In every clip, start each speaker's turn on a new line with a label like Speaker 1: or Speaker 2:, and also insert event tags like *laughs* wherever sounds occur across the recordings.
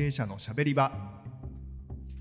Speaker 1: 経営者のしゃべり場。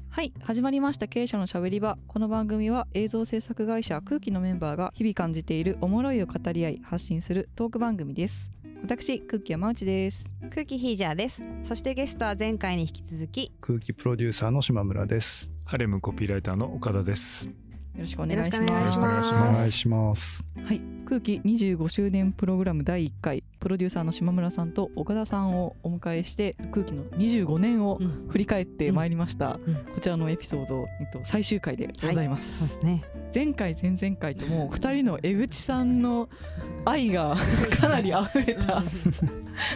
Speaker 2: はい始まりました。経営者のしゃべり場。この番組は映像制作会社空気のメンバーが日々感じているおもろいを語り合い発信するトーク番組です。私空気山内です。
Speaker 3: 空気ヒージャーです。そしてゲストは前回に引き続き
Speaker 4: 空気プロデューサーの島村です。
Speaker 5: ハレムコピーライターの岡田です。
Speaker 2: よろしくお願いし
Speaker 3: よろしくお願いし
Speaker 2: ま
Speaker 3: ます
Speaker 4: お願いします。
Speaker 2: す。はい空気25周年プログラム第1回プロデューサーの島村さんと岡田さんをお迎えして空気の25年を
Speaker 3: うん
Speaker 2: 振り返ってまいりました、
Speaker 3: うん
Speaker 2: こちらのエピソード、えっと、最終回でございます、
Speaker 3: そうですね
Speaker 2: 前回前々回とも2人の江口さんの愛がかなり溢れた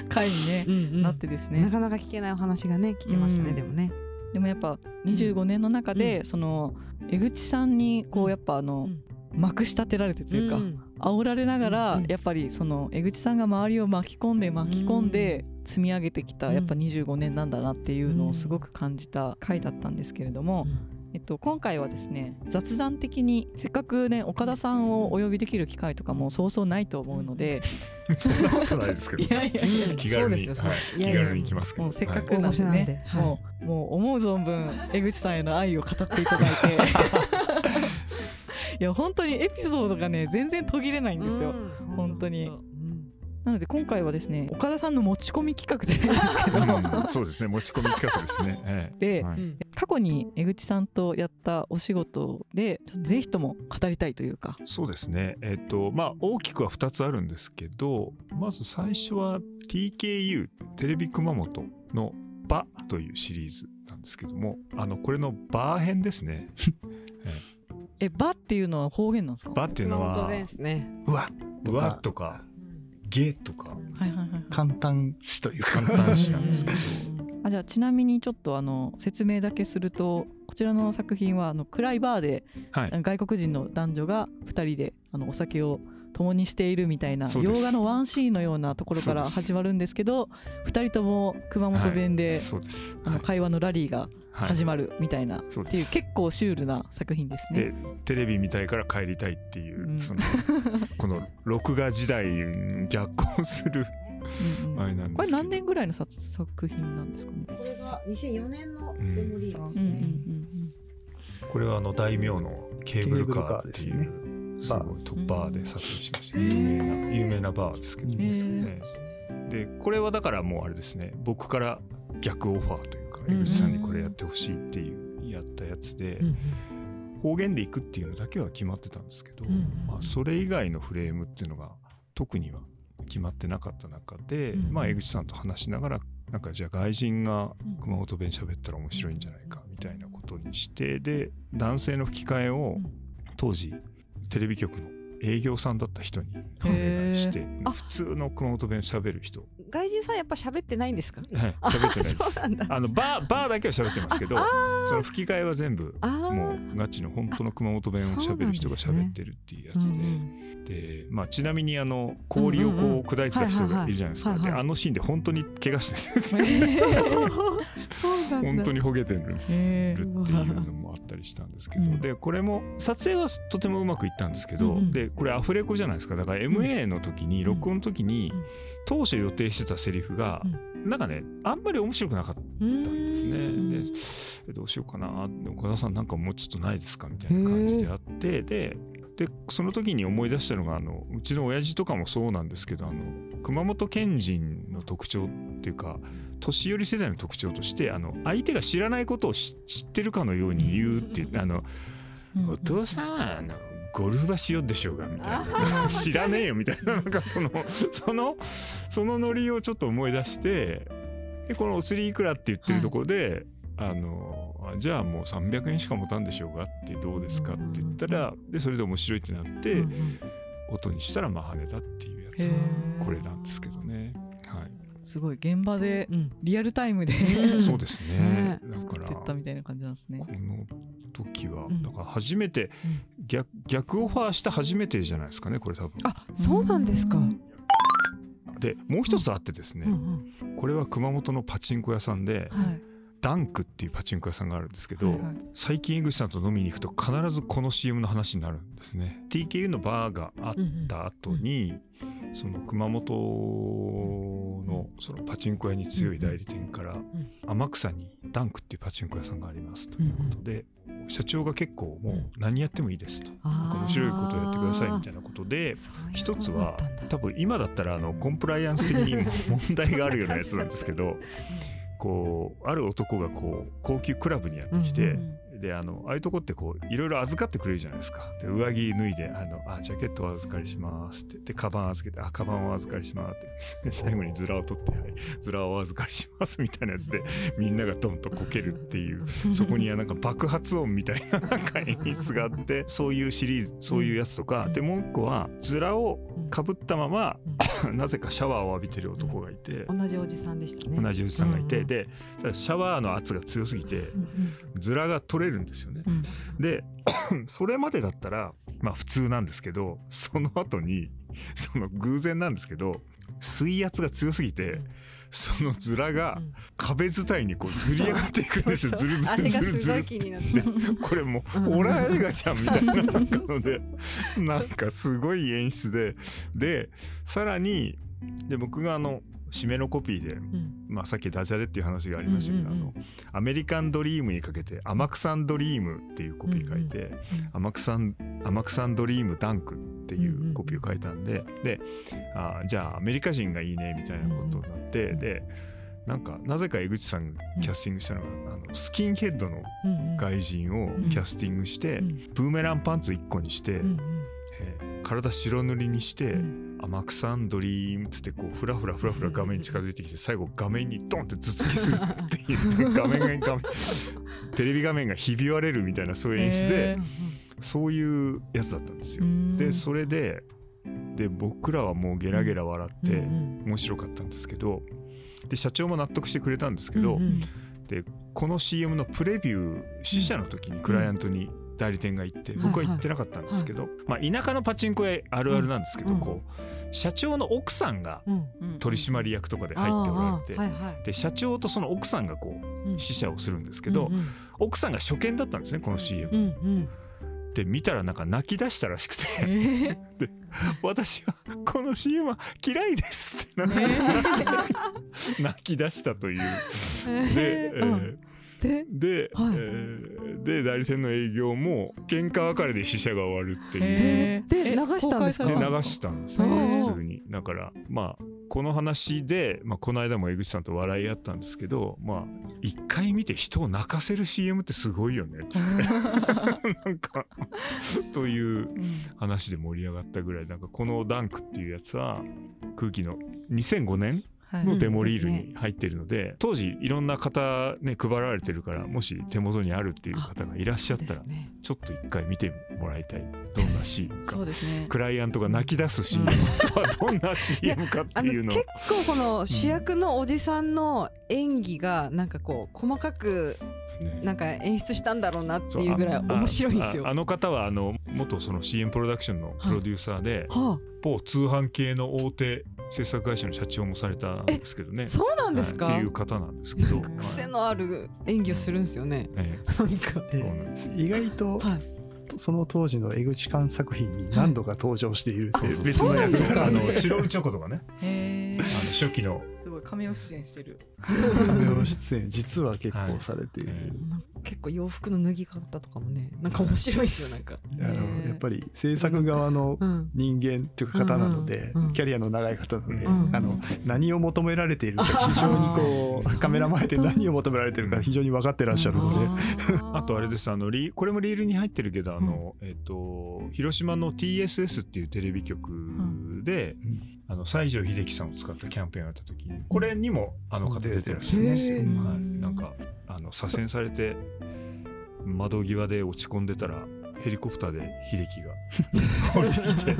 Speaker 2: 回に、ねなってですね
Speaker 3: なかなか聞けないお話がね聞きましたね、
Speaker 2: うん
Speaker 3: でもね
Speaker 2: でもやっぱ25年の中で、
Speaker 3: うん
Speaker 2: その江口さんにこ
Speaker 3: う
Speaker 2: うんやっぱあの、
Speaker 3: うん
Speaker 2: まくし立てられてというか、
Speaker 3: ん
Speaker 2: 煽られながら、
Speaker 3: うん
Speaker 2: やっぱりその江口さんが周りを巻き込んで巻き込んで積み上げてきた、
Speaker 3: うん。
Speaker 2: やっぱ25年なんだなっていうのをすごく感じた回だったんですけれども、えっと、今回はですね雑談的にせっかくね岡田さんをお呼びできる機会とかもそうそうないと思うので、
Speaker 5: そんなことないですけど。
Speaker 2: いやいや
Speaker 3: うん
Speaker 5: 気軽に、
Speaker 3: そうですよ。
Speaker 5: はい、気軽に行きますけど。
Speaker 2: もうせっかく
Speaker 5: はい。
Speaker 2: なんでもうもう思う存分江口さんへの愛を語っていただいて *laughs* いや本当にエピソードがね全然途切れないんですよ、
Speaker 3: うん。
Speaker 2: 本当に。
Speaker 3: うん。
Speaker 2: なので今回はですね岡田さんの持ち込み企画じゃないですけど、
Speaker 5: う *laughs* んそうですね、持ち込み企画ですね。*laughs* ええ。
Speaker 2: で、
Speaker 5: はい。
Speaker 3: うん
Speaker 2: 過去に江口さんとやったお仕事でぜひとも語りたいというか。
Speaker 5: そうですね。えっ、と、まあ、大きくは2つあるんですけど、まず最初は TKU、テレビ熊本のバというシリーズなんですけども、あの、これのバー編ですね。*laughs*
Speaker 2: えバっていうのは方言なんですか？
Speaker 5: バっていうのは
Speaker 3: 熊本弁、ですね。
Speaker 4: うわ、
Speaker 5: うわとか、ゲとか、
Speaker 2: はいはいはいはい。
Speaker 4: 簡単詞というか。
Speaker 5: 簡単詞なんですけど、
Speaker 2: あじゃあちなみにちょっとあの説明だけするとこちらの作品はあの暗いバーで
Speaker 5: はい。
Speaker 2: 外国人の男女が2人であのお酒を共にしているみたいな洋画のワンシーンのようなところから始まるんですけど2人とも熊本弁で、
Speaker 5: そうです。
Speaker 2: あの会話のラリーが
Speaker 5: はい
Speaker 2: 始まるみたいな、
Speaker 5: そう
Speaker 2: っていう結構シュールな作品ですね。
Speaker 5: でテレビ見たいから帰りたいっていう、
Speaker 2: うん。
Speaker 5: その *laughs* この録画時代に逆行する
Speaker 2: うんうん。
Speaker 5: あれなんですけど。
Speaker 2: これ何年ぐらいの作作品なんですかね？
Speaker 3: これが2004年の
Speaker 5: うん
Speaker 3: デモリーグ
Speaker 2: うんうんうん。
Speaker 5: これはあの大名のケーブルカーっていうす
Speaker 4: ですね。
Speaker 5: ごいトッバーで撮影しました、
Speaker 2: うん
Speaker 5: 有名な有名なバーですけど、
Speaker 2: へ
Speaker 5: ね。でこれはだからもうあれですね。僕から逆オファーという江口さんにこれやってほしいっていうやったやつで、
Speaker 3: うん
Speaker 5: 方言で行くっていうのだけは決まってたんですけど、
Speaker 3: うん
Speaker 5: まあ、それ以外のフレームっていうのが特には決まってなかった中で、
Speaker 3: うん
Speaker 5: まあ、江口さんと話しながらなんかじゃあ外人が熊本弁喋ったら面白いんじゃないかみたいなことにしてで男性の吹き替えを
Speaker 3: うん。
Speaker 5: 当時テレビ局の営業さんだった人にお願いして
Speaker 3: あ。
Speaker 5: 普通の熊本弁喋る人、
Speaker 3: 外人さんやっぱ喋ってないんですか？
Speaker 5: はい、喋ってないです。あのバーバーだけは喋ってますけど
Speaker 3: あ
Speaker 5: その吹き替えは全部もうガチの本当の熊本弁を喋る人が喋ってるっていうやつ
Speaker 3: う
Speaker 5: で。
Speaker 3: ん。
Speaker 5: でまあ、ちなみにあの氷をこう砕いてた人がいるじゃないですか、であのシーンで本当に怪我して
Speaker 2: う。ん。
Speaker 5: 本当にほげてるんです
Speaker 2: へ
Speaker 5: るっていうのもあったりしたんですけど、
Speaker 2: うん。
Speaker 5: でこれも撮影はとてもうまくいったんですけど、
Speaker 3: うんうん。
Speaker 5: でこれアフレコじゃないですか。だから MA の時に、
Speaker 3: ん。
Speaker 5: 録音の時に、
Speaker 3: うん。
Speaker 5: 当初予定してたセリフが、なんかねあんまり面白くなかった
Speaker 3: うん
Speaker 5: んですね。でどうしようかなで岡田さんなんかもうちょっとないですかみたいな感じであってででその時に思い出したのがあのうちの親父とかもそうなんですけどあの熊本県人の特徴っていうか年寄り世代の特徴としてあの相手が知らないことを知知ってるかのように言うっていうあの
Speaker 2: うん。
Speaker 5: お父さんはあのゴルフ場しようでしょうがみたいな。知らねえよみたいな。なんかそのそのそのノリをちょっと思い出してでこのお釣りいくらって言ってるところで、あのあじゃあもう300円しか持たんでしょうがってどうですかって言ったらでそれで面白いってなって、
Speaker 3: うん
Speaker 5: 音にしたらマハネだっていうや
Speaker 2: へ
Speaker 5: つ
Speaker 2: ー。
Speaker 5: これなんですけどね。はい
Speaker 2: すごい現場で
Speaker 3: うん。
Speaker 2: リアルタイムで
Speaker 3: うん。
Speaker 5: そうですね。
Speaker 3: ね。
Speaker 5: だから
Speaker 2: 作ってったみたいな感じなんですね。
Speaker 5: こ。の時は
Speaker 3: うん
Speaker 5: だから初めて逆逆オファーした初めてじゃないですかねこれ多分。
Speaker 3: あそうなんですか。
Speaker 5: でもう一つあってですね、
Speaker 3: うん
Speaker 5: これは熊本のパチンコ屋さんで
Speaker 3: うんはい
Speaker 5: ダンクっていうパチンコ屋さんがあるんですけど、
Speaker 2: はいはい。
Speaker 5: 最近井口さんと飲みに行くと必ずこの CM の話になるんですね。TKU のバーがあった後に、その熊本のそのパチンコ屋に強い代理店から天草にダンクっていうパチンコ屋さんがありますということで、社長が結構もう何やってもいいですと、なんか面白いことをやってくださいみたいなことで一つは多分今だったらあのコンプライアンス的にも問題があるようなやつなんですけど *laughs* こうある男がこう高級クラブにやってきて、であのああいうとこってこういろいろ預かってくれるじゃないですか。で上着脱いであのあジャケットお預かりしますって。でカバン預けてあカバンお預かりしますって。で最後にズラを取って、はい、ズラをお預かりしますみたいなやつで *laughs* みんながドンとこけるっていう。*laughs* そこにはなんか爆発音みたいな *laughs* なんか演出があってそういうシリーズそういうやつとか。でもう一個はズラをかぶったままなぜかシャワーを浴びてる男がいて。
Speaker 3: 同じおじさんでしたね。
Speaker 5: 同じおじさんがいて、でシャワーの圧が強すぎてズラが取れるんですよね。
Speaker 2: うん。
Speaker 5: で *coughs* それまでだったらまあ普通なんですけどその後にその偶然なんですけど水圧が強すぎて、
Speaker 3: うん。
Speaker 5: そのズラが
Speaker 3: うん。
Speaker 5: 壁伝いにこうずり上がっていくんですよ。ずるずるずるずる。これも
Speaker 3: う
Speaker 5: ホラー映画じゃんみたいなので *laughs* なんかすごい演出ででさらにで僕があの締めのコピーで、まあ、さっきダジャレっていう話がありましたけど、
Speaker 3: うんうんうん
Speaker 5: あのアメリカンドリームにかけて「天草ンドリーム」っていうコピー書いて「天草ん天草ンドリームダンク」っていうコピーを書いたんで、であーじゃあアメリカ人がいいねみたいなことになって、
Speaker 3: うん
Speaker 5: でなんかなぜか江口さんがキャスティングしたのが、あのスキンヘッドの外人をキャスティングして、ブーメランパンツ1個にして、えー体白塗りにして、天草ンドリームって言ってこうフラフラフラフラ画面に近づいてきて最後画面にドンって頭突きするっていう画面が画面テレビ画面がひび割れるみたいなそういう演出で、
Speaker 2: へ
Speaker 5: そういうやつだったんですよ。でそれでで僕らはもうゲラゲラ笑って面白かったんですけどで社長も納得してくれたんですけど、この CM のプレビュー試写の時にクライアントに代理店が行って、
Speaker 3: うん
Speaker 5: 僕は行ってなかったんですけど、まあ、田舎のパチンコ屋あるあるなんですけど、
Speaker 3: うん。
Speaker 5: こう社長の奥さんが取締役とかで入っておられて、で社長とその奥さんがこう試写をするんですけど、奥さんが初見だったんですねこの CM。で見たらなんか泣き出したらしくて。*laughs* 私はこの CM は嫌いですって *laughs* 泣き出したという。で、えー
Speaker 3: で
Speaker 5: で、
Speaker 3: はい。
Speaker 5: えーで代理店の営業も喧嘩別れで試写が終わるっていう。
Speaker 3: で流したんですか？
Speaker 5: で流したんです普通に。だからまあこの話で、まあ、この間も江口さんと笑い合ったんですけどまあ一回見て人を泣かせる CM ってすごいよねっつって。*laughs* なんかという話で盛り上がったぐらい。なんかこのダンクっていうやつは空気の2005年
Speaker 2: はい
Speaker 5: のデモリールに入ってるので、当時いろんな方ね配られてるからもし手元にあるっていう方がいらっしゃったら
Speaker 3: ね。
Speaker 5: ちょっと一回見てもらいたい。どんなシーンか。
Speaker 2: そうですね。
Speaker 5: クライアントが泣き出す CM とはどんな CM かって
Speaker 3: あ
Speaker 5: いうの
Speaker 3: 結構この主役のおじさんの演技がなんかこう細かくなんか演出したんだろうなっていうぐらい面白いんですよ。
Speaker 5: ああの方はあの元その CM プロダクションのプロデューサーで、
Speaker 3: は
Speaker 5: 某通販系の大手制作会社の社長もされたんですけどね。
Speaker 3: あ、そうなんですか？
Speaker 5: はい。っていう方なんですけど、はい
Speaker 3: 癖のある演技をするんですよね。
Speaker 5: え
Speaker 3: なんか。
Speaker 5: えなんです
Speaker 4: 意外と、
Speaker 3: はい。
Speaker 4: その当時の江口監作品に何度か登場しているという、
Speaker 5: で別のやつ
Speaker 3: そうなんですか？
Speaker 5: あのチロルチョコとかね。あの初期の。
Speaker 2: すごい亀尾出演してる。
Speaker 4: カメオ出演実は結構されている、
Speaker 5: はい。え
Speaker 3: なんか結構洋服の脱ぎ方とかもね、なんか面白いですよなんか。
Speaker 4: あの
Speaker 2: へー
Speaker 4: やっぱり制作側の
Speaker 3: うん。
Speaker 4: 人間というか方なので、
Speaker 3: うん。うん。
Speaker 4: キャリアの長い方なので、
Speaker 3: うん。
Speaker 4: あの何を求められているか *laughs* 非常にこうカメラ前で何を求められているか非常に分かってらっしゃるので、*laughs*
Speaker 5: あとあれです。あのリこれもリールに入ってるけどあの、えっ、と広島の TSS っていうテレビ局で、
Speaker 4: うん。
Speaker 5: あの西城秀樹さんを使ったキャンペーンをやった時にこれにもあの方出てらっしゃるんですよ。
Speaker 3: へ
Speaker 5: はい。
Speaker 3: ー、
Speaker 5: なんかあの左遷されて窓際で落ち込んでたらヘリコプターで秀樹が降りてきて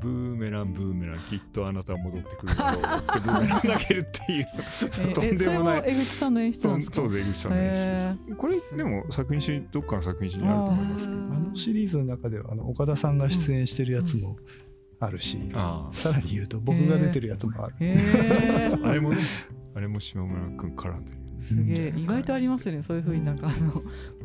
Speaker 5: ブーメランブーメランきっとあなたは戻ってくるだろうってブーメラン投げるっていうとんでもない。
Speaker 2: えそれも江口さんの演出なんですか？
Speaker 5: そうで江口さんの演出です。
Speaker 2: へ
Speaker 5: これでも作品集どっかの作品集にあると思いますけど。
Speaker 4: あのシリーズの中ではあの岡田さんが出演してるやつもあるし、
Speaker 5: あ
Speaker 4: さらに言うと僕が出てるやつもある、
Speaker 2: へー。
Speaker 5: ああれもねあれも島村君絡んでる
Speaker 2: すげえ意外とありますねそういうふうになんかあの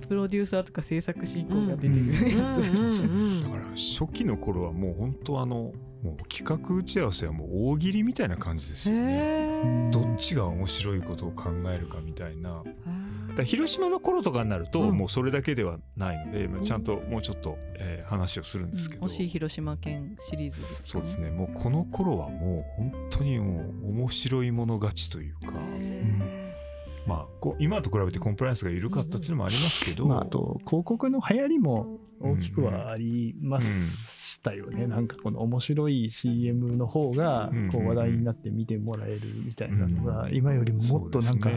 Speaker 2: プロデューサーとか制作進行が出てくるやつ、
Speaker 5: だから初期の頃はもう本当あのもう企画打ち合わせはもう大喜利みたいな感じですよね。どっちが面白いことを考えるかみたいな。広島の頃とかになると、
Speaker 3: うん。
Speaker 5: もうそれだけではないので、まあちゃんともうちょっと、えー話をするんですけど、
Speaker 2: 惜しい広島県シリーズですか、
Speaker 5: そうですね。もうこの頃はもう本当にもう面白いもの勝ちというか、まあ今と比べてコンプライアンスが緩かったっていうのもありますけど、
Speaker 4: まあ、あと広告の流行りも大きくはありますしたよね、なんかこの面白い CM の方が
Speaker 5: うん。
Speaker 4: こう話題になって見てもらえるみたいなのが今よりももっとなんか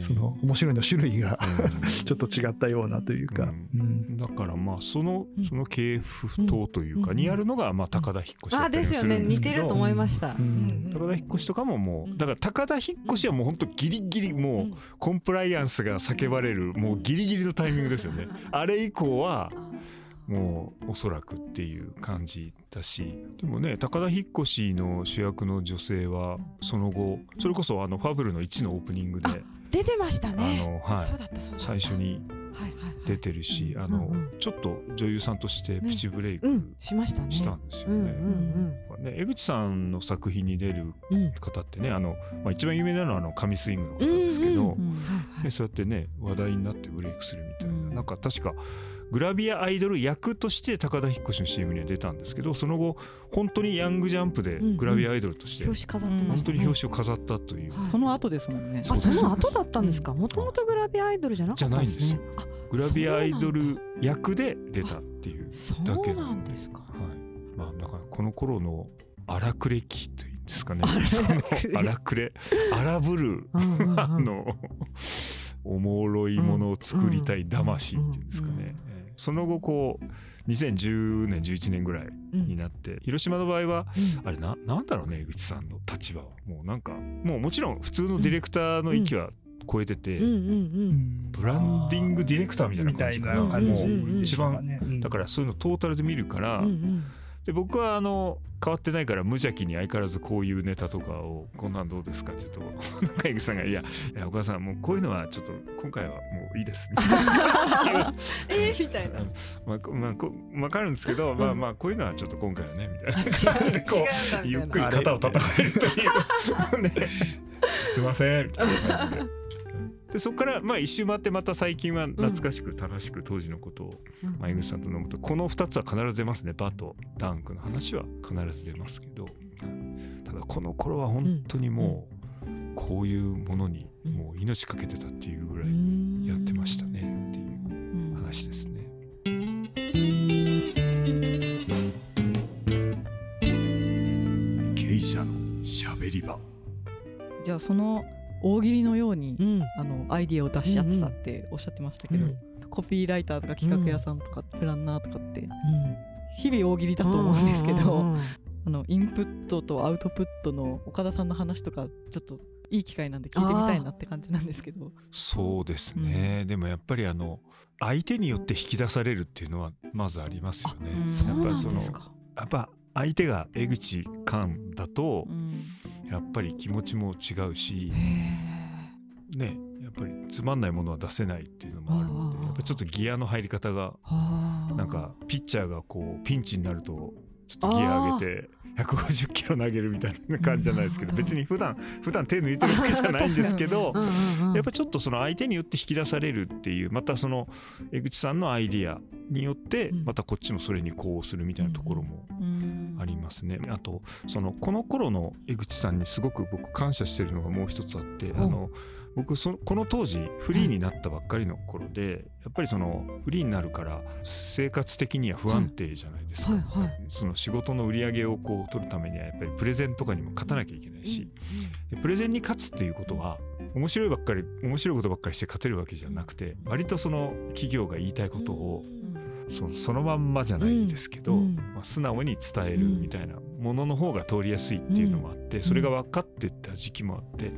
Speaker 5: そ
Speaker 4: の面白いの種類が
Speaker 5: うん。*laughs*
Speaker 4: ちょっと違ったようなというか、
Speaker 5: う
Speaker 4: うん。
Speaker 5: だからまあその
Speaker 3: うん。
Speaker 5: その系譜統というか
Speaker 3: うん。
Speaker 5: にあるのがまあ高田引っ越しだ
Speaker 3: あ
Speaker 5: ったりもす
Speaker 3: ですよね
Speaker 5: るん。ですけど
Speaker 3: 似てると思いました、
Speaker 4: うん。
Speaker 5: 高田引っ越しとかもも
Speaker 3: うん。
Speaker 5: うだから高田引っ越しはもう本当ギリギリもうコンプライアンスが叫ばれるもうギリギリのタイミングですよね。あれ以降はもうおそらくっていう感じだしでもね高田引っ越しの主役の女性はその後それこそあのファブルの1のオープニングで
Speaker 3: あ出てました
Speaker 5: あ
Speaker 3: ね
Speaker 5: のはい。最初に出てるしあの
Speaker 3: うんうん。
Speaker 5: ちょっと女優さんとしてプチブレイク
Speaker 3: うんしましたね。
Speaker 5: したんですよ
Speaker 3: うんうん
Speaker 5: ね。ね江口さんの作品に出る方ってねあの、まあ、一番有名なのはあの神スイングの方ですけど、
Speaker 3: うん
Speaker 2: う
Speaker 5: そうやってね話題になってブレイクするみたいな、
Speaker 2: うん。
Speaker 5: なんか確かグラビアアイドル役として高田引っ越しの CM には出たんですけどその後本当にヤングジャンプでグラビアアイドルとして
Speaker 3: 表紙飾ってま
Speaker 5: 本当に表紙を飾ったという、
Speaker 3: はい。
Speaker 2: その後ですもんね。
Speaker 3: あ
Speaker 5: そ
Speaker 3: の後だったんですか？もともとグラビアアイドルじゃなかったんですね。あ
Speaker 5: グラビアアイドル役で出たっていう
Speaker 3: そう
Speaker 5: だけ
Speaker 3: なんですか。
Speaker 5: はい、まあだからこの頃の荒くれ期というんですかね。
Speaker 3: 荒くれ
Speaker 5: その荒くれ荒ぶるあのおもろいものを作りたい魂っていうんですかね、
Speaker 3: うん。うん
Speaker 5: えーその後こう2010年11年ぐらいになって、広島の場合はあれななんだろうね江口さんの立場はも。うなんかもうもちろん普通のディレクターの域は超えてて、
Speaker 3: うんうんうん。
Speaker 5: ブランディングディレクターみたいな
Speaker 4: みたい
Speaker 5: 感じかな。
Speaker 4: な感じ
Speaker 3: うんうんうん
Speaker 4: でしたかね。うん。
Speaker 5: だからそういうのトータルで見るから、
Speaker 3: うんうん
Speaker 5: で僕はあの変わってないから無邪気に相変わらずこういうネタとかをこんなんどうですか？って言うと中井さんが「いや *laughs* いやお母さんもうこういうのはちょっと今回はもういいです」みたいな。*laughs*
Speaker 3: えーみたいな。
Speaker 5: まあこまあこ分かるんですけど、まあまあこういうのはちょっと今回はねみたいな。感じでこ
Speaker 3: う
Speaker 5: ゆっくり肩を叩かれるという *laughs* ねすいませんみたいな感じで。でそこからまあ一周回ってまた最近は懐かしく楽しく当時のことを
Speaker 3: うん。
Speaker 5: ま口さんと飲むとこの2つは必ず出ますね。バとダンクの話は必ず出ますけどただこの頃は本当にもうこういうものにもう命かけてたっていうぐらいやってましたねっていう
Speaker 2: うん。
Speaker 5: 話ですね。経営者のしゃべり場。
Speaker 2: じゃあその大喜利のように、
Speaker 3: うん。
Speaker 2: あのアイディアを出し合ってたっておっしゃってましたけど、
Speaker 3: うん。
Speaker 2: コピーライターとか企画屋さんとかプランナーとかって
Speaker 3: うん。
Speaker 2: 日々大喜利だと思うんですけど、
Speaker 3: うんうんうん
Speaker 2: あのインプットとアウトプットの岡田さんの話とかちょっといい機会なんで聞いてみたいなって感じなんですけど。
Speaker 5: そうですね、でもやっぱりあの相手によって引き出されるっていうのはまそりますよね。やっぱりその
Speaker 3: なんですか。
Speaker 5: やっぱ相手が江口寛だと
Speaker 2: うん
Speaker 5: やっぱり気持ちも違うし
Speaker 3: へ
Speaker 5: ねやっぱりつまんないものは出せないっていうのもあるのでやっぱちょっとギアの入り方が
Speaker 3: ー
Speaker 5: なんかピッチャーがこうピンチになるとちょっとギア上げて150キロ投げるみたいな感じじゃないですけど別に普段普段手抜いてるわけじゃないんですけど *laughs* やっぱちょっとその相手によって引き出されるっていうまたその江口さんのアイディアによって
Speaker 3: うん。
Speaker 5: またこっちもそれにこうするみたいなところも
Speaker 2: うん。
Speaker 5: ありますね。あとそのこの頃の江口さんにすごく僕感謝してるのがもう一つあってあの僕そのこの当時フリーになったばっかりの頃でやっぱりそのフリーになるから生活的には不安定じゃないですか。
Speaker 3: はいはい。
Speaker 5: その仕事の売り上げをこう取るためにはやっぱりプレゼンとかにも勝たなきゃいけないし、でプレゼンに勝つっていうことは面白いばっかり面白いことばっかりして勝てるわけじゃなくて割とその企業が言いたいことをそそのまんまじゃないですけど、
Speaker 3: うん。
Speaker 5: まあ、素直に伝えるみたいなものの方が通りやすいっていうのもあって、それが分かってった時期もあって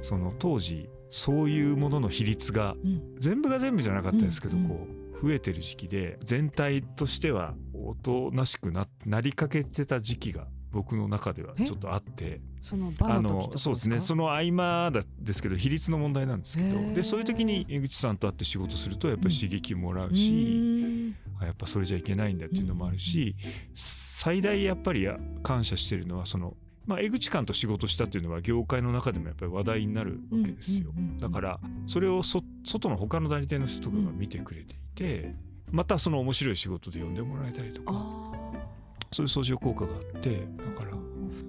Speaker 5: その当時そういうものの比率が
Speaker 3: うん。
Speaker 5: 全部が全部じゃなかったですけど、
Speaker 3: うん。
Speaker 5: こう増えてる時期で全体としてはおとなしくななりかけてた時期が僕の中ではちょっとあって
Speaker 3: そのバ
Speaker 5: あ
Speaker 3: の
Speaker 5: そうですね。その合間だですけど比率の問題なんですけどでそういう時に江口さんと会って仕事するとやっぱり刺激もらうし。
Speaker 3: うん。
Speaker 5: あやっぱそれじゃいけないんだっていうのもあるし、最大やっぱり感謝してるのはそのまあ、江口館と仕事したっていうのは業界の中でもやっぱり話題になるわけですよ。だからそれを外の他の代理店の人とかが見てくれていてまたその面白い仕事で呼んでもらえたりとかそういう相乗効果があってだか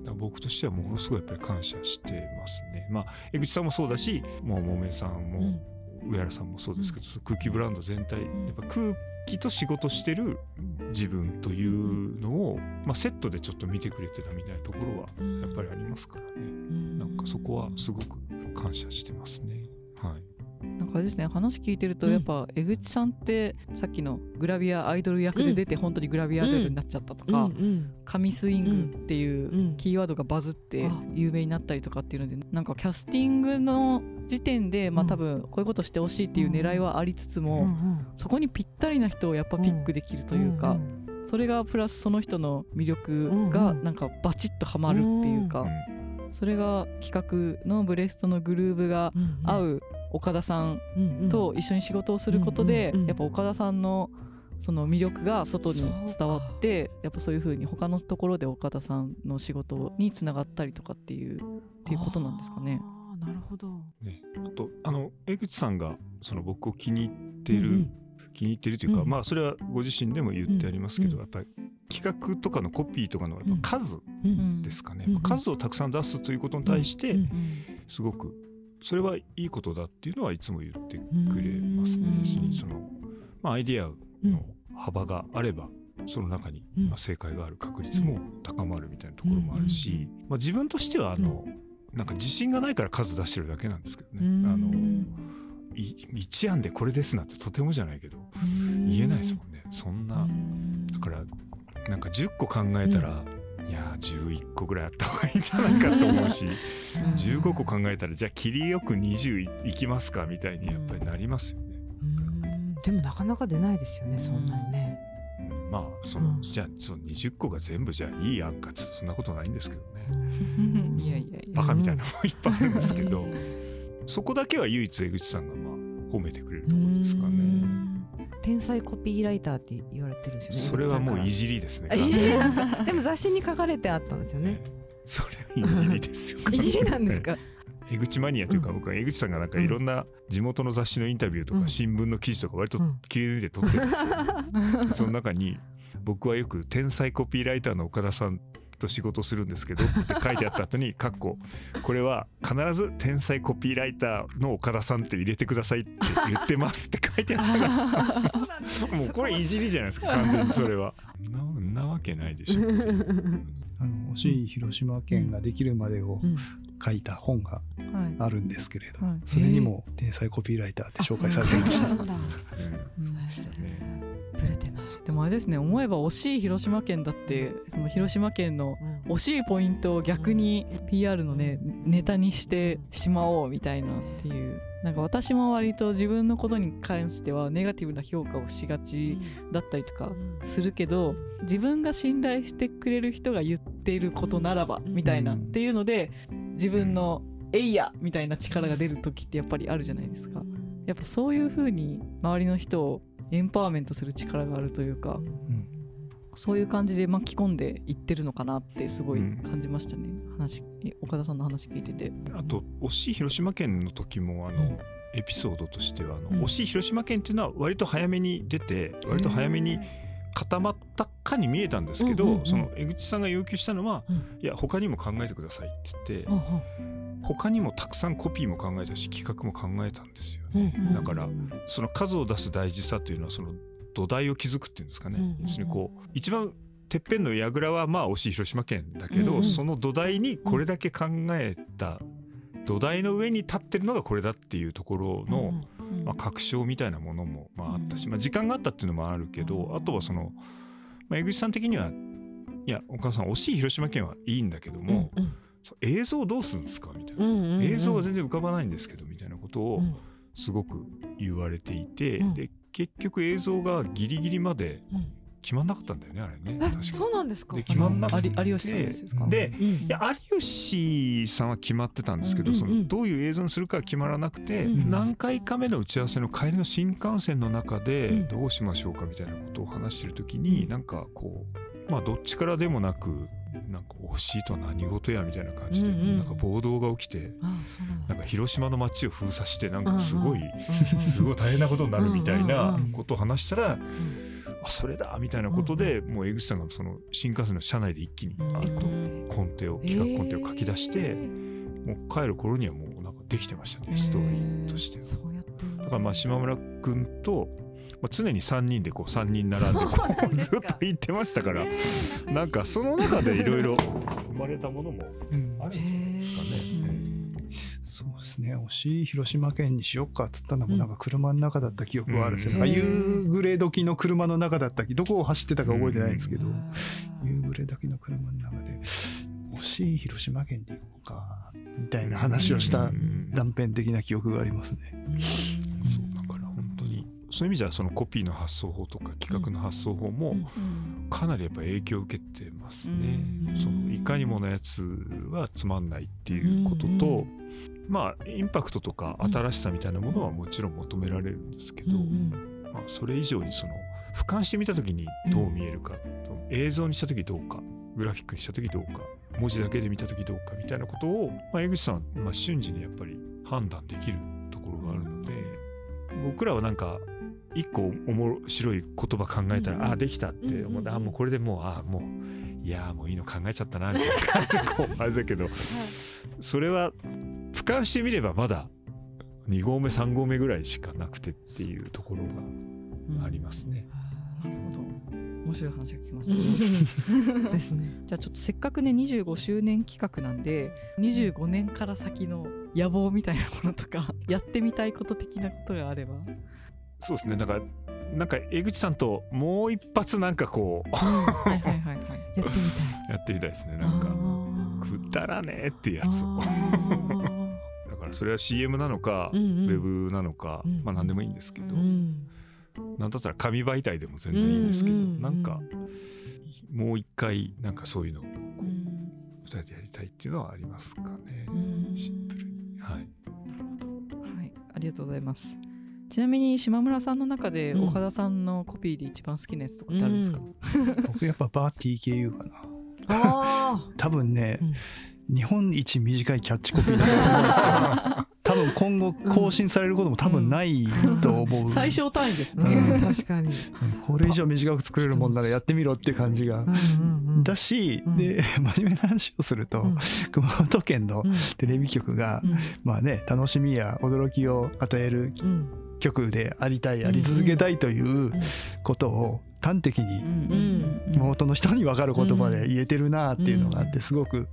Speaker 5: ら僕としてはものすごいやっぱり感謝してますね。まあ江口さんもそうだしもう桃さんも上原さんもそうですけど、空気ブランド全体やっぱ空気と仕事してる自分というのを、まあ、セットでちょっと見てくれてたみたいなところはやっぱりありますからね、なんかそこはすごく感謝してますね。はい
Speaker 2: なんかあれですね話聞いてるとやっぱ江口さんってさっきのグラビアアイドル役で出て本当にグラビアアイドルになっちゃったとか「神スイング」っていうキーワードがバズって有名になったりとかっていうのでなんかキャスティングの時点でまあ多分こういうことしてほしいっていう狙いはありつつもそこにぴったりな人をやっぱピックできるというか。それがプラスその人の魅力がなんかバチッとはまるっていうか、それが企画のブレストのグルーブが合う岡田さんと一緒に仕事をすることで、やっぱ岡田さんのその魅力が外に伝わってやっぱそういうふうに他のところで岡田さんの仕事につながったりとかっていうっていうことなんですかね。
Speaker 3: なるほど、
Speaker 5: ね、あとあの江口さんがその僕を気に入ってる、うんうん、気に入ってるというか、うん、まあそれはご自身でも言ってありますけど、うん、やっぱり企画とかのコピーとかのやっぱ数ですかね、数をたくさん出すということに対してすごくそれはいいことだっていうのはいつも言ってくれますね。そのまあ、アイディアの幅があればその中に、まあ、正解がある確率も高まるみたいなところもあるし、まあ、自分としてはあの、なんか自信がないから数出してるだけなんですけどね。あの一案でこれですなんてとてもじゃないけど言えないですもんね。そんなだからなんか10個考えたら、いや11個ぐらいあった方がいいんじゃないかと思うし15個考えたらじゃあ切りよく20いきますかみたいにやっぱりなりますよね。
Speaker 3: でもなかなか出ないですよねそんなにね。
Speaker 5: まあその、うん、じゃあその20個が全部じゃあいい案かつそんなことないんですけど
Speaker 2: ね。いやいやいや。
Speaker 5: バカみたいなのもいっぱいあるんですけどそこだけは唯一江口さんがまあ褒めてくれるところですかね。
Speaker 3: 天才コピーライターって言われてるんですよね。
Speaker 5: それはもういじりですね。*laughs*
Speaker 3: でも雑誌に書かれてあったんですよね。
Speaker 5: それはいじりですよ。*laughs*
Speaker 3: いじりなんですか？
Speaker 5: 江口マニアというか、僕は江口さんがなんかいろんな地元の雑誌のインタビューとか新聞の記事とか割と切り抜いて撮ってるんですよ。*laughs* その中に僕はよく天才コピーライターの岡田さんと仕事するんですけどって書いてあった後に「かっここれは必ず天才コピーライターの岡田さんって入れてくださいって言ってます」って書いてあったから *laughs* もうこれいじりじゃないですか完全にそれは。なわけないでしょ。
Speaker 4: あの惜しい広島県ができるまでを書いた本があるんですけれど、はい。はい、それにも天才コピーライターって紹介されてました。そうでした
Speaker 2: ね。ブレてないでもあれですね思えば惜しい広島県だってその広島県の惜しいポイントを逆に PR のねネタにしてしまおうみたいなっていう。なんか私も割と自分のことに関してはネガティブな評価をしがちだったりとかするけど自分が信頼してくれる人が言っていることならばみたいなっていうので自分の「えいや!」みたいな力が出る時ってやっぱりあるじゃないですか。やっぱそういう風に周りの人をエンパワーメントする力があるというか、うん、そういう感じで巻き込んでいってるのかなってすごい感じましたね、うん、話岡田さんの話聞いてて。
Speaker 5: あと惜しい広島県の時もあの、うん。エピソードとしてはあの、惜しい広島県っていうのは割と早めに出て割と早めに固まったかに見えたんですけど、その江口さんが要求したのは、いや他にも考えてくださいって言って、他にもたくさんコピーも考えたし企画も考えたんですよね、うんうん、だからその数を出す大事さというのはその土台を築くっていうんですかね、うんうん、こう一番てっぺんの櫓はまあ惜しい広島県だけど、うんうん、その土台にこれだけ考えた土台の上に立ってるのがこれだっていうところの、まあ、確証みたいなものもまああったし、まあ、時間があったっていうのもあるけどあとはその、まあ、江口さん的にはいやお母さん惜しい広島県はいいんだけども、うんうん。映像どうするんですかみたいな、うんうんうん、映像は全然浮かばないんですけどみたいなことをすごく言われていて、うん、で結局映像がギリギリまで決まんなかったんだよねあれね確か。
Speaker 3: そうなんですか？
Speaker 5: で決まんなくて。
Speaker 2: 有吉さんですか？
Speaker 5: で、うん、いや有吉さんは決まってたんですけど、うん、そのどういう映像にするかは決まらなくて、うん、何回か目の打ち合わせの帰りの新幹線の中でどうしましょうかみたいなことを話してる時に、うん、なんかこうまあどっちからでもなくなんか惜しいとは何事やみたいな感じで、うんうん、なんか暴動が起きてなんか広島の街を封鎖してなんかすごいすごい大変なことになるみたいなことを話したら。あそれだみたいなことで、もう江口さんがその新幹線の車内で一気にあとコンテを企画コンテを書き出して、もう帰る頃にはもうなんかできてましたねストーリーとしてだからまあ島村君とまあ、常に3人でこう3人並んでこうずっと行ってましたからなんかその中でいろいろ生まれたものもあるんじゃないですかね。
Speaker 4: そうですね。惜しい。広島県にしよっかっつったのもなんか車の中だった記憶はあるんですよ、うん、夕暮れ時の車の中だったどこを走ってたか覚えてないんですけど、夕暮れ時の車の中で惜しい。広島県で行こうかみたいな話をした断片的な記憶がありますね。
Speaker 5: そういう意味じゃそのコピーの発想法とか企画の発想法もかなりやっぱ影響を受けてますね。そのいかにものやつはつまんないっていうことと、まあインパクトとか新しさみたいなものはもちろん求められるんですけど、まあ、それ以上にその俯瞰してみた時にどう見えるか、映像にした時どうかグラフィックにした時どうか文字だけで見た時どうかみたいなことを、まあ、江口さんはまあ瞬時にやっぱり判断できるところがあるので僕らはなんか一個面白い言葉考えたら、うん、ああできたって思って、あもうこれでもうああもういやもういいの考えちゃったなみたいな感じでこうあれだけど、はい、それは俯瞰してみればまだ2合目3合目ぐらいしかなくてっていうところがありますね。
Speaker 2: うん、なるほど。面白い話が聞きましたね。*laughs* ですね。じゃあちょっとせっかくね25周年企画なんで25年から先の野望みたいなものとか *laughs* やってみたいこと的なことがあれば。
Speaker 5: そうですね。だからなんか江口さんともう一発なんかこう
Speaker 2: はいはいはいはい。*laughs* やってみたい。
Speaker 5: やってみたいですね。なんかくだらねえっていうやつをそれは CM なのか、うんうん、ウェブなのか、うん、まあ何でもいいんですけど、うん、なんだったら紙媒体でも全然いいんですけど、うんうんうん、なんかもう一回なんかそういうのをこう、うん、2人でやりたいっていうのはありますかね、シンプルに。はい、
Speaker 2: はい、ありがとうございます。ちなみに島村さんの中で岡田さんのコピーで一番好きなやつとかってあるんですか、
Speaker 4: うん、僕やっぱバー TKU かな。あ多分ね、うん、日本一短いキャッチコピーだと思うんですよ。*laughs* 多分今後更新されることも多分ないと思う、
Speaker 2: 最小単位ですね、
Speaker 3: 確かに。
Speaker 4: これ以上短く作れるもんならやってみろって感じが、だし、で *laughs* 真面目な話をすると、熊本県のテレビ局が、まあね楽しみや驚きを与える局でありたいあり続けたいということを端的に妹の人に分かる言葉で言えてるなっていうのがあってすごく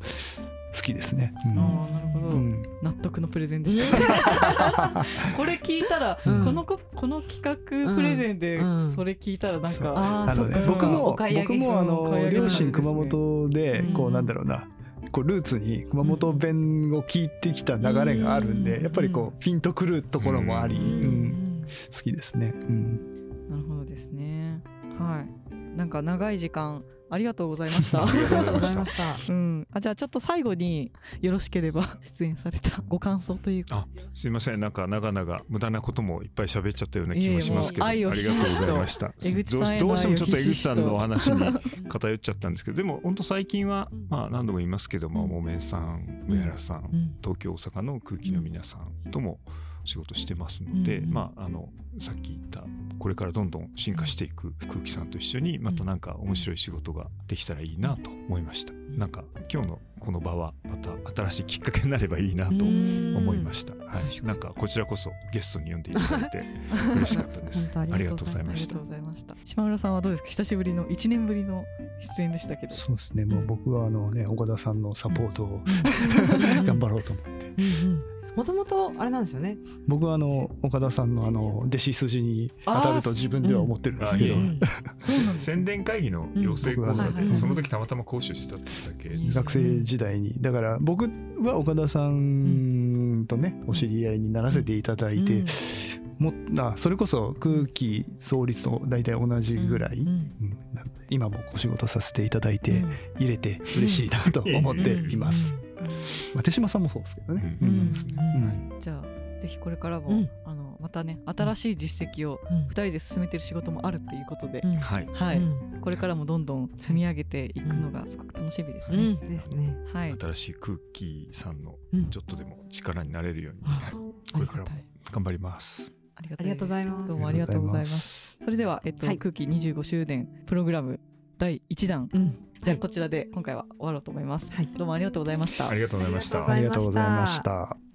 Speaker 4: 好きですね。
Speaker 2: うん、あなるほど、うん、納得のプレゼンでした。*laughs* これ聞いたら、うん、このここの企画プレゼンでそれ聞いたらなんか、
Speaker 4: あのね僕も僕もあの両親熊本でこうなんだろうな。こうルーツに熊本弁を聞いてきた流れがあるんで、やっぱりこうピンとくるところもあり、うん。好きですね、うん。
Speaker 2: なるほどですね。はい。なんか長い時間ありがとうございました。*laughs*
Speaker 5: ありがとうございました。
Speaker 2: うん。あじゃあちょっと最後によろしければ出演されたご感想というか。
Speaker 5: すいませんなんか長々無駄なこともいっぱい喋っちゃったような気もしますけど、ありがとうございました。どうどうしてもちょっと江口さんのお話に *laughs* 偏っちゃったんですけど、でも本当最近はまあ何度も言いますけども、もめんさん、上原さん、東京大阪の空気の皆さんとも。仕事してますので、うん、まああのさっき言ったこれからどんどん進化していく空気さんと一緒にまたなんか面白い仕事ができたらいいなと思いました、うん、なんか今日のこの場はまた新しいきっかけになればいいなと思いました、はい、なんかこちらこそゲストに呼んでいただいて嬉しかったです。*laughs* ありがとうございました。
Speaker 2: 島村さんはどうですか？久しぶりの1年ぶりの出演でしたけど。
Speaker 4: そうですね。もう僕はあのね岡田さんのサポートを *laughs* 頑張ろうと思って、うんうん
Speaker 3: もともとあれなんですよね。
Speaker 4: 僕はあの岡田さんのあの弟子筋に当たると自分では思ってるんですけど、
Speaker 5: 宣伝会議の養成講座で、その時たまたま講師してたってだけ、
Speaker 4: 学生時代に。だから僕は岡田さんとねお知り合いにならせていただいて、もあそれこそ空気創立と大体同じぐらい、うんうん、今もお仕事させていただいて入れて嬉しいなと思っています。まあ、手島さんもそうですけどね。
Speaker 2: じゃあぜひこれからも、あのまたね新しい実績を2人で進めてる仕事もあるっていうことで、はい、はい、これからもどんどん積み上げていくのがすごく楽しみですね。
Speaker 3: ですね。
Speaker 5: はい。新しい空気さんのちょっとでも力になれるように、これからも頑張ります。
Speaker 2: ありがとうございます。どうもありがとうございます。それでは、えっと、はい、空気25周年プログラム第1弾、うん、じゃあこちらで今回は終わろうと思います。はい、どうもありがとうございました。
Speaker 5: ありがとうございました。
Speaker 4: ありがとうございました。